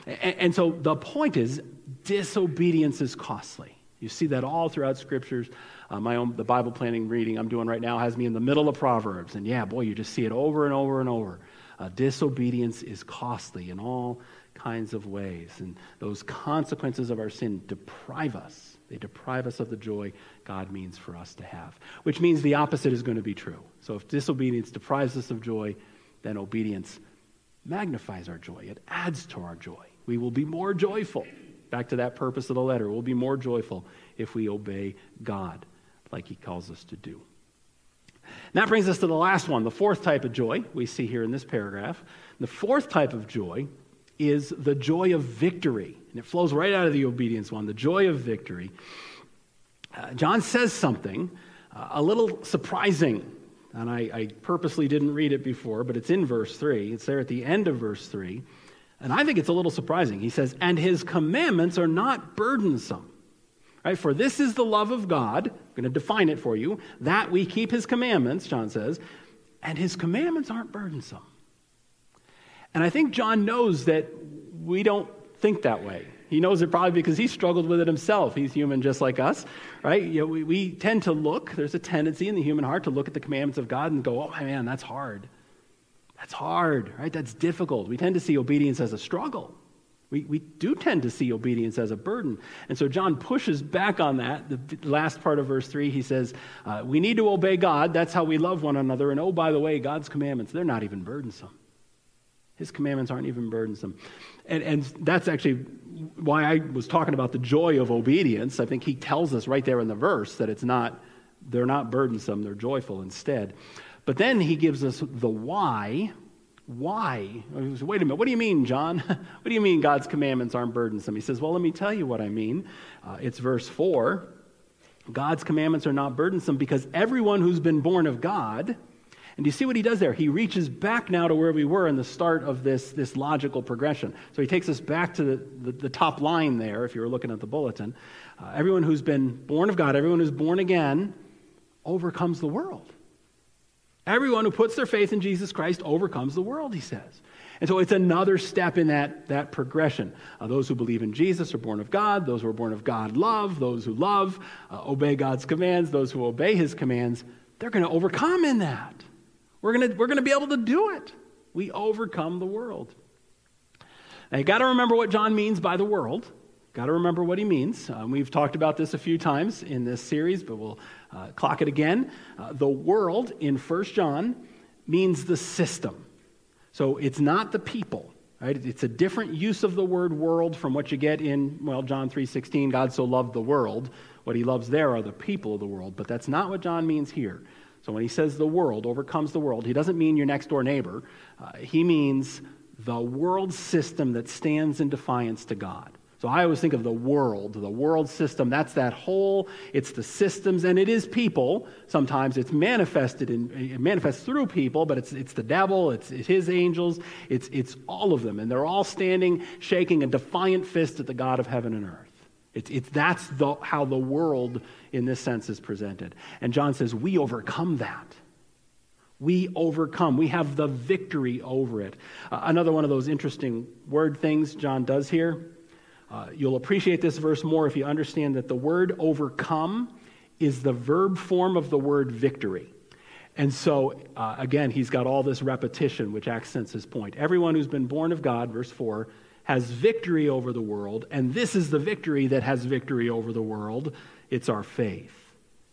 And, and so the point is, disobedience is costly. You see that all throughout scriptures. Uh, my own the Bible planning reading I'm doing right now has me in the middle of Proverbs, and yeah, boy, you just see it over and over and over. Uh, disobedience is costly in all kinds of ways. And those consequences of our sin deprive us. They deprive us of the joy God means for us to have, which means the opposite is going to be true. So if disobedience deprives us of joy, then obedience magnifies our joy, it adds to our joy. We will be more joyful. Back to that purpose of the letter. We'll be more joyful if we obey God like he calls us to do. And that brings us to the last one, the fourth type of joy we see here in this paragraph. The fourth type of joy is the joy of victory. And it flows right out of the obedience one, the joy of victory. Uh, John says something uh, a little surprising, and I, I purposely didn't read it before, but it's in verse 3. It's there at the end of verse 3. And I think it's a little surprising. He says, And his commandments are not burdensome. Right? For this is the love of God. I'm going to define it for you. That we keep his commandments, John says, and his commandments aren't burdensome. And I think John knows that we don't think that way. He knows it probably because he struggled with it himself. He's human just like us, right? You know, we, we tend to look, there's a tendency in the human heart to look at the commandments of God and go, oh man, that's hard. That's hard, right? That's difficult. We tend to see obedience as a struggle. We, we do tend to see obedience as a burden. And so John pushes back on that. The last part of verse 3, he says, uh, We need to obey God. That's how we love one another. And oh, by the way, God's commandments, they're not even burdensome. His commandments aren't even burdensome. And, and that's actually why I was talking about the joy of obedience. I think he tells us right there in the verse that it's not, they're not burdensome, they're joyful instead. But then he gives us the why. Why? Wait a minute. What do you mean, John? what do you mean God's commandments aren't burdensome? He says, Well, let me tell you what I mean. Uh, it's verse 4. God's commandments are not burdensome because everyone who's been born of God, and you see what he does there? He reaches back now to where we were in the start of this, this logical progression. So he takes us back to the, the, the top line there, if you were looking at the bulletin. Uh, everyone who's been born of God, everyone who's born again, overcomes the world. Everyone who puts their faith in Jesus Christ overcomes the world, he says. And so it's another step in that, that progression. Uh, those who believe in Jesus are born of God. Those who are born of God love. Those who love uh, obey God's commands. Those who obey his commands, they're going to overcome in that. We're going we're to be able to do it. We overcome the world. Now, you got to remember what John means by the world. Got to remember what he means. Um, we've talked about this a few times in this series, but we'll uh, clock it again. Uh, the world in 1 John means the system. So it's not the people. Right? It's a different use of the word world from what you get in, well, John 3.16, God so loved the world. What he loves there are the people of the world, but that's not what John means here. So when he says the world overcomes the world, he doesn't mean your next door neighbor. Uh, he means the world system that stands in defiance to God. So I always think of the world, the world system. That's that whole, it's the systems, and it is people. Sometimes it's manifested in, it manifests through people, but it's, it's the devil, it's, it's his angels, it's, it's all of them. And they're all standing, shaking a defiant fist at the God of heaven and earth. It's, it's, that's the, how the world, in this sense, is presented. And John says, We overcome that. We overcome. We have the victory over it. Uh, another one of those interesting word things John does here uh, you'll appreciate this verse more if you understand that the word overcome is the verb form of the word victory. And so, uh, again, he's got all this repetition, which accents his point. Everyone who's been born of God, verse 4, has victory over the world, and this is the victory that has victory over the world. It's our faith.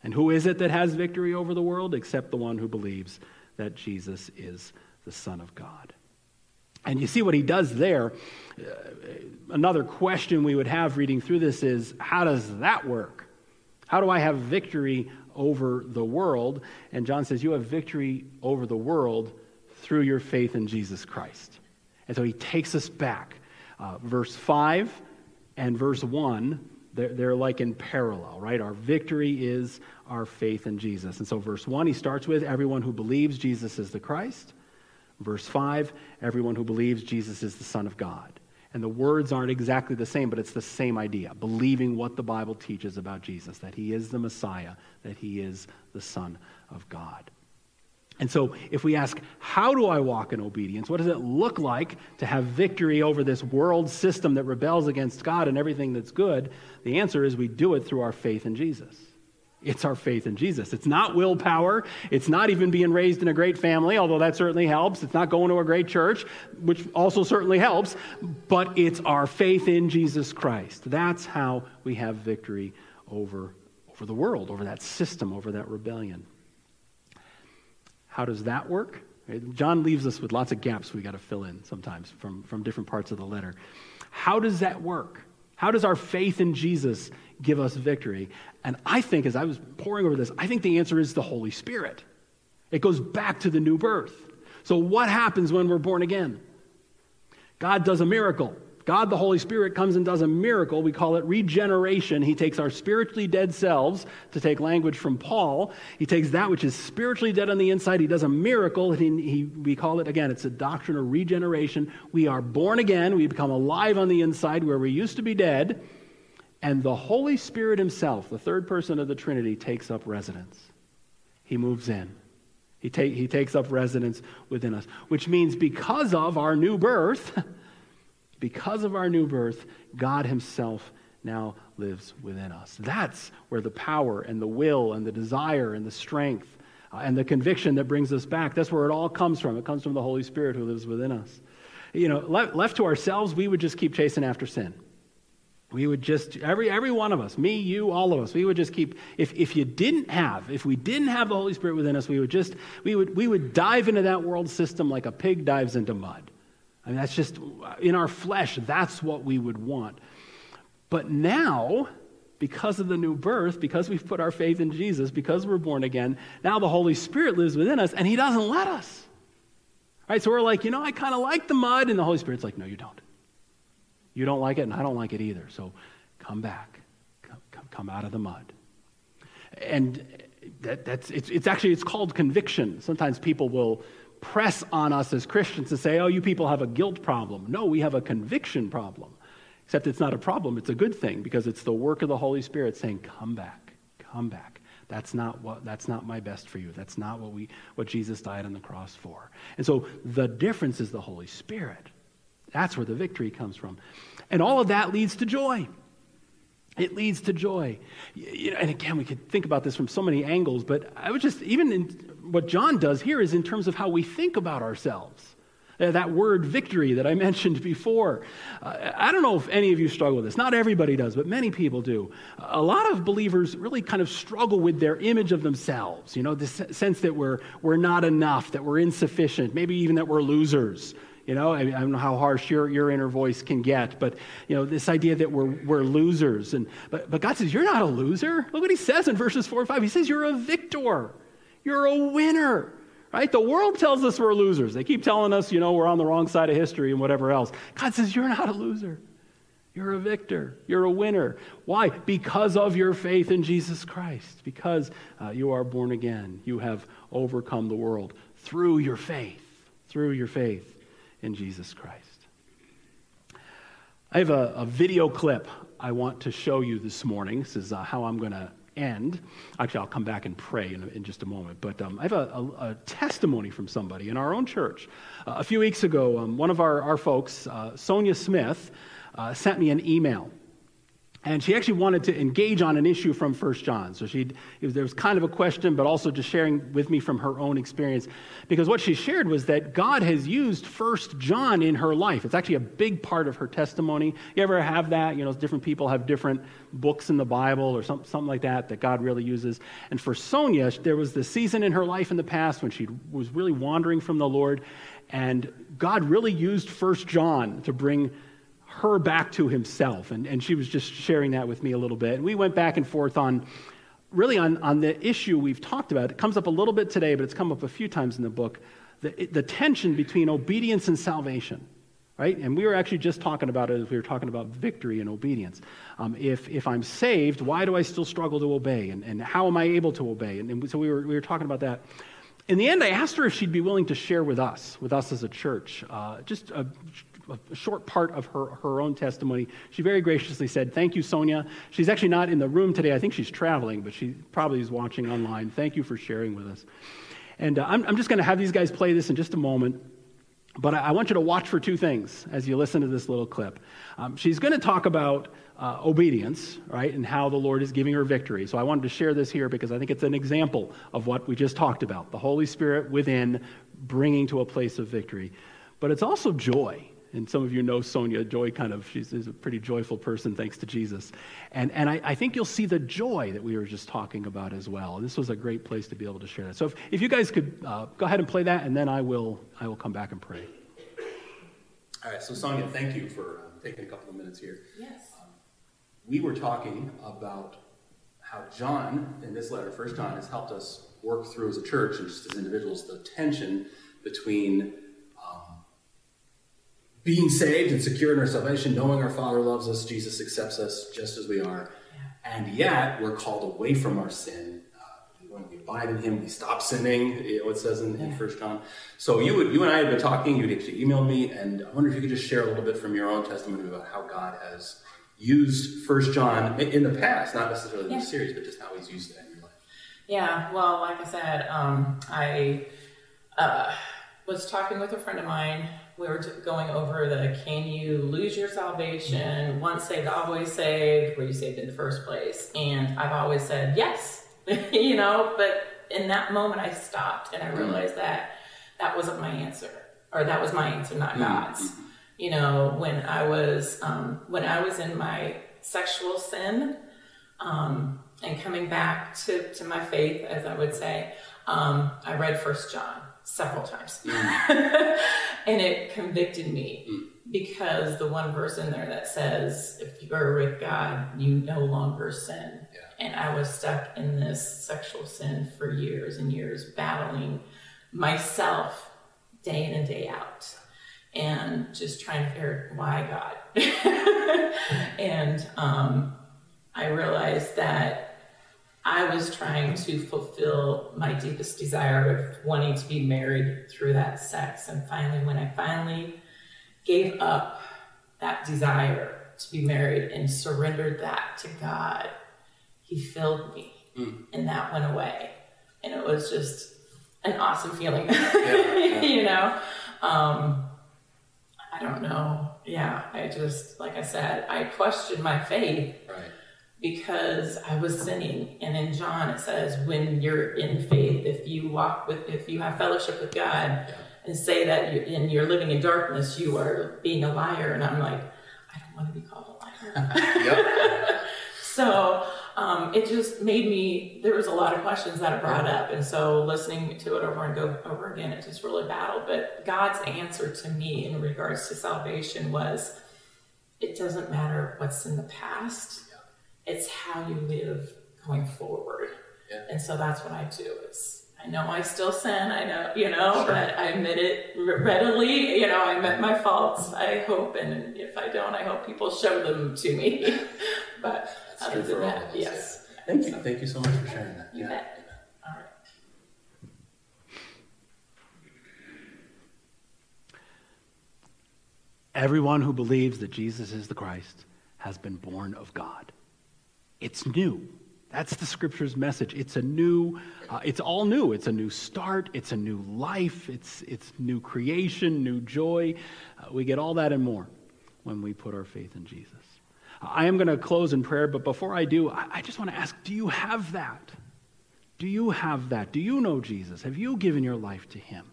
And who is it that has victory over the world? Except the one who believes that Jesus is the Son of God. And you see what he does there. Uh, another question we would have reading through this is how does that work? How do I have victory over the world? And John says, You have victory over the world through your faith in Jesus Christ. And so he takes us back. Uh, verse 5 and verse 1, they're, they're like in parallel, right? Our victory is our faith in Jesus. And so, verse 1, he starts with everyone who believes Jesus is the Christ. Verse 5 everyone who believes Jesus is the Son of God. And the words aren't exactly the same, but it's the same idea believing what the Bible teaches about Jesus, that he is the Messiah, that he is the Son of God. And so, if we ask, how do I walk in obedience? What does it look like to have victory over this world system that rebels against God and everything that's good? The answer is we do it through our faith in Jesus. It's our faith in Jesus. It's not willpower. It's not even being raised in a great family, although that certainly helps. It's not going to a great church, which also certainly helps. But it's our faith in Jesus Christ. That's how we have victory over, over the world, over that system, over that rebellion. How does that work? John leaves us with lots of gaps we got to fill in sometimes from, from different parts of the letter. How does that work? How does our faith in Jesus give us victory? And I think, as I was poring over this, I think the answer is the Holy Spirit. It goes back to the new birth. So, what happens when we're born again? God does a miracle. God, the Holy Spirit, comes and does a miracle. We call it regeneration. He takes our spiritually dead selves, to take language from Paul. He takes that which is spiritually dead on the inside. He does a miracle. He, he, we call it, again, it's a doctrine of regeneration. We are born again. We become alive on the inside where we used to be dead. And the Holy Spirit Himself, the third person of the Trinity, takes up residence. He moves in. He, he takes up residence within us, which means because of our new birth, Because of our new birth, God Himself now lives within us. That's where the power and the will and the desire and the strength uh, and the conviction that brings us back, that's where it all comes from. It comes from the Holy Spirit who lives within us. You know, left to ourselves, we would just keep chasing after sin. We would just, every, every one of us, me, you, all of us, we would just keep, if, if you didn't have, if we didn't have the Holy Spirit within us, we would just, we would, we would dive into that world system like a pig dives into mud. I mean, that's just in our flesh, that's what we would want. But now, because of the new birth, because we've put our faith in Jesus, because we're born again, now the Holy Spirit lives within us and He doesn't let us. Right? So we're like, you know, I kind of like the mud. And the Holy Spirit's like, no, you don't. You don't like it, and I don't like it either. So come back. Come, come, come out of the mud. And that, that's, it's, it's actually, it's called conviction. Sometimes people will press on us as Christians to say, oh, you people have a guilt problem. No, we have a conviction problem. Except it's not a problem, it's a good thing because it's the work of the Holy Spirit saying, come back, come back. That's not what that's not my best for you. That's not what we what Jesus died on the cross for. And so the difference is the Holy Spirit. That's where the victory comes from. And all of that leads to joy. It leads to joy. You know, and again, we could think about this from so many angles, but I would just, even in what John does here is in terms of how we think about ourselves. Uh, that word victory that I mentioned before. Uh, I don't know if any of you struggle with this. Not everybody does, but many people do. A lot of believers really kind of struggle with their image of themselves. You know, this sense that we're, we're not enough, that we're insufficient, maybe even that we're losers. You know, I, I, don't know how harsh your, your inner voice can get, but, you know, this idea that we're, we're losers. And, but, but God says, You're not a loser. Look what he says in verses 4 and 5. He says, You're a victor, you're a winner. Right? The world tells us we're losers. They keep telling us, you know, we're on the wrong side of history and whatever else. God says, You're not a loser. You're a victor. You're a winner. Why? Because of your faith in Jesus Christ. Because uh, you are born again. You have overcome the world through your faith. Through your faith in Jesus Christ. I have a, a video clip I want to show you this morning. This is uh, how I'm going to end. Actually, I'll come back and pray in, in just a moment. But um, I have a, a, a, testimony from somebody in our own church. Uh, a few weeks ago, um, one of our, our folks, uh, Sonia Smith, uh, sent me an email. And she actually wanted to engage on an issue from First John. So she there was kind of a question, but also just sharing with me from her own experience. Because what she shared was that God has used First John in her life. It's actually a big part of her testimony. You ever have that? You know, different people have different books in the Bible or some, something like that that God really uses. And for Sonia, there was this season in her life in the past when she was really wandering from the Lord. And God really used First John to bring her back to himself. And, and she was just sharing that with me a little bit. And we went back and forth on really on, on the issue we've talked about. It comes up a little bit today, but it's come up a few times in the book the, the tension between obedience and salvation. Right? And we were actually just talking about it as we were talking about victory and obedience. Um, if, if I'm saved, why do I still struggle to obey? And, and how am I able to obey? And, and so we were, we were talking about that. In the end, I asked her if she'd be willing to share with us, with us as a church, uh, just a a short part of her, her own testimony. She very graciously said, Thank you, Sonia. She's actually not in the room today. I think she's traveling, but she probably is watching online. Thank you for sharing with us. And uh, I'm, I'm just going to have these guys play this in just a moment. But I, I, want you to watch for two things as you listen to this little clip. Um, she's going to talk about uh, obedience, right, and how the Lord is giving her victory. So I wanted to share this here because I think it's an example of what we just talked about the Holy Spirit within bringing to a place of victory. But it's also joy and some of you know Sonia. Joy kind of, she's, she's a pretty joyful person thanks to Jesus. And, and I, I, think you'll see the joy that we were just talking about as well. This was a great place to be able to share that. So if, if you guys could uh, go ahead and play that, and then I will, I will come back and pray. All right, so Sonia, thank you for um, taking a couple of minutes here. Yes. Um, we were talking about how John, in this letter, First John, has helped us work through as a church and just as individuals the tension between being saved and secure in our salvation, knowing our Father loves us, Jesus accepts us just as we are, and yet we're called away from our sin. Uh, when we abide in Him, we stop sinning. You know, it says in, in First John. So you would, you and I had been talking. You'd actually emailed me, and I wonder if you could just share a little bit from your own testimony about how God has used First John in the past, not necessarily yeah. the series, but just how He's used it in your life. Yeah. Well, like I said, um, I uh, was talking with a friend of mine we were going over the can you lose your salvation? Once saved always saved were you saved in the first place? And i've always said yes. You know but in that moment i stopped and i mm-hmm. realized that that wasn't my answer or that was my answer not mm-hmm. god's. You know when i was um, when i was in my sexual sin um, and coming back to, to my faith as i would say um, i read first john several times. Mm. and it convicted me mm. because the one verse in there that says, if you are with God, you no longer sin. Yeah. And I was stuck in this sexual sin for years and years, battling myself day in and day out, and just trying to figure why God. and um, I realized that I was trying to fulfill my deepest desire of wanting to be married through that sex. And finally, when I finally gave up that desire to be married and surrendered that to God, He filled me. Mm. And that went away. And it was just an awesome feeling, yeah, yeah. you know? Um, I don't know. Yeah, I just, like I said, I questioned my faith. Right because I was sinning. And in John it says, when you're in faith, if you walk with, if you have fellowship with God yeah. and say that you and you're living in darkness, you are being a liar. And I'm like, I don't want to be called a liar. so um, it just made me, there was a lot of questions that it brought up. And so listening to it over and go over again, it just really battled. But God's answer to me in regards to salvation was, it doesn't matter what's in the past it's how you live going forward. Yeah. And so that's what I do. Is I know I still sin. I know, you know, sure. but I admit it readily. You know, I admit my faults. I hope, and if I don't, I hope people show them to me. but that's other than that, yes. Thank you. Thank you so much for sharing that. You yeah. bet. All right. Everyone who believes that Jesus is the Christ has been born of God. It's new. That's the scripture's message. It's a new, uh, it's all new. It's a new start. It's a new life. It's, it's new creation, new joy. Uh, we get all that and more when we put our faith in Jesus. I am going to close in prayer, but before I do, I, I just want to ask do you have that? Do you have that? Do you know Jesus? Have you given your life to him?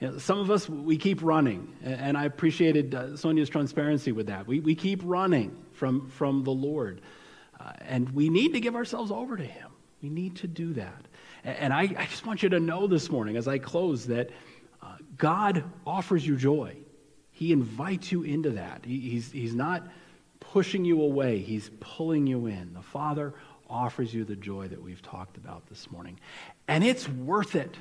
You know, some of us, we keep running, and I appreciated uh, Sonia's transparency with that. We, we keep running from, from the Lord. Uh, and we need to give ourselves over to Him. We need to do that. And, and I, I, just want you to know this morning as I close that uh, God offers you joy. He invites you into that. He, he's, he's not pushing you away, He's pulling you in. The Father offers you the joy that we've talked about this morning. And it's worth it.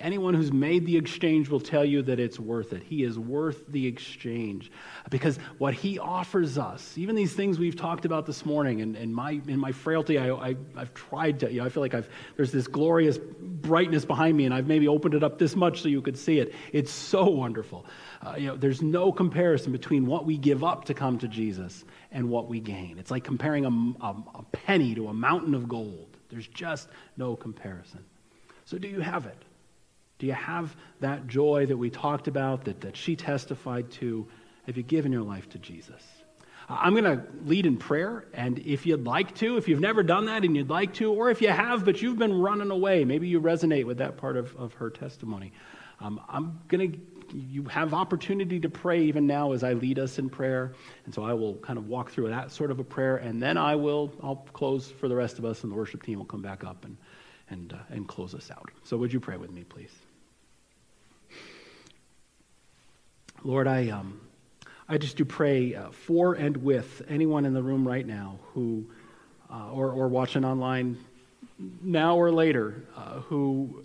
Anyone who's made the exchange will tell you that it's worth it. He is worth the exchange. Because what he offers us, even these things we've talked about this morning, and, and my, in my frailty, I, I, have tried to, you know, I feel like I've, there's this glorious brightness behind me, and I've maybe opened it up this much so you could see it. It's so wonderful. Uh, you know, there's no comparison between what we give up to come to Jesus and what we gain. It's like comparing a, a, a penny to a mountain of gold. There's just no comparison. So, do you have it? Do you have that joy that we talked about, that, that she testified to? Have you given your life to Jesus? I'm going to lead in prayer, and if you'd like to, if you've never done that and you'd like to, or if you have but you've been running away, maybe you resonate with that part of, of her testimony. Um, I'm going to, you have opportunity to pray even now as I lead us in prayer, and so I will kind of walk through that sort of a prayer, and then I will, I'll close for the rest of us, and the worship team will come back up and, and, uh, and close us out. So would you pray with me, please? Lord, I, um, I just do pray uh, for and with anyone in the room right now who, uh, or, or watching online now or later, uh, who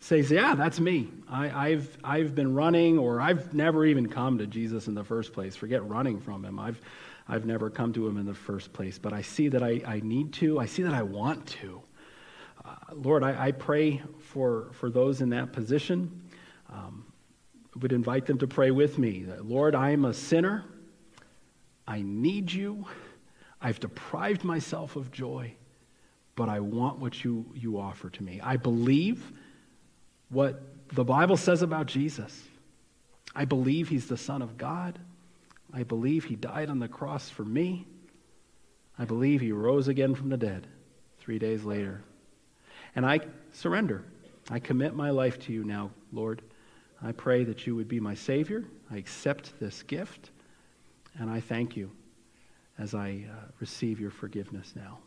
says, Yeah, that's me. I, have I've been running, or I've never even come to Jesus in the first place. Forget running from him. I've, I've never come to him in the first place, but I see that I, I need to. I see that I want to. Uh, Lord, I, I, pray for, for those in that position. Um, would invite them to pray with me Lord, I am a sinner. I need you. I've deprived myself of joy, but I want what you, you offer to me. I believe what the Bible says about Jesus. I believe he's the Son of God. I believe he died on the cross for me. I believe he rose again from the dead three days later. And I surrender. I commit my life to you now, Lord. I pray that you would be my Savior. I accept this gift, and I thank you as I uh, receive your forgiveness now.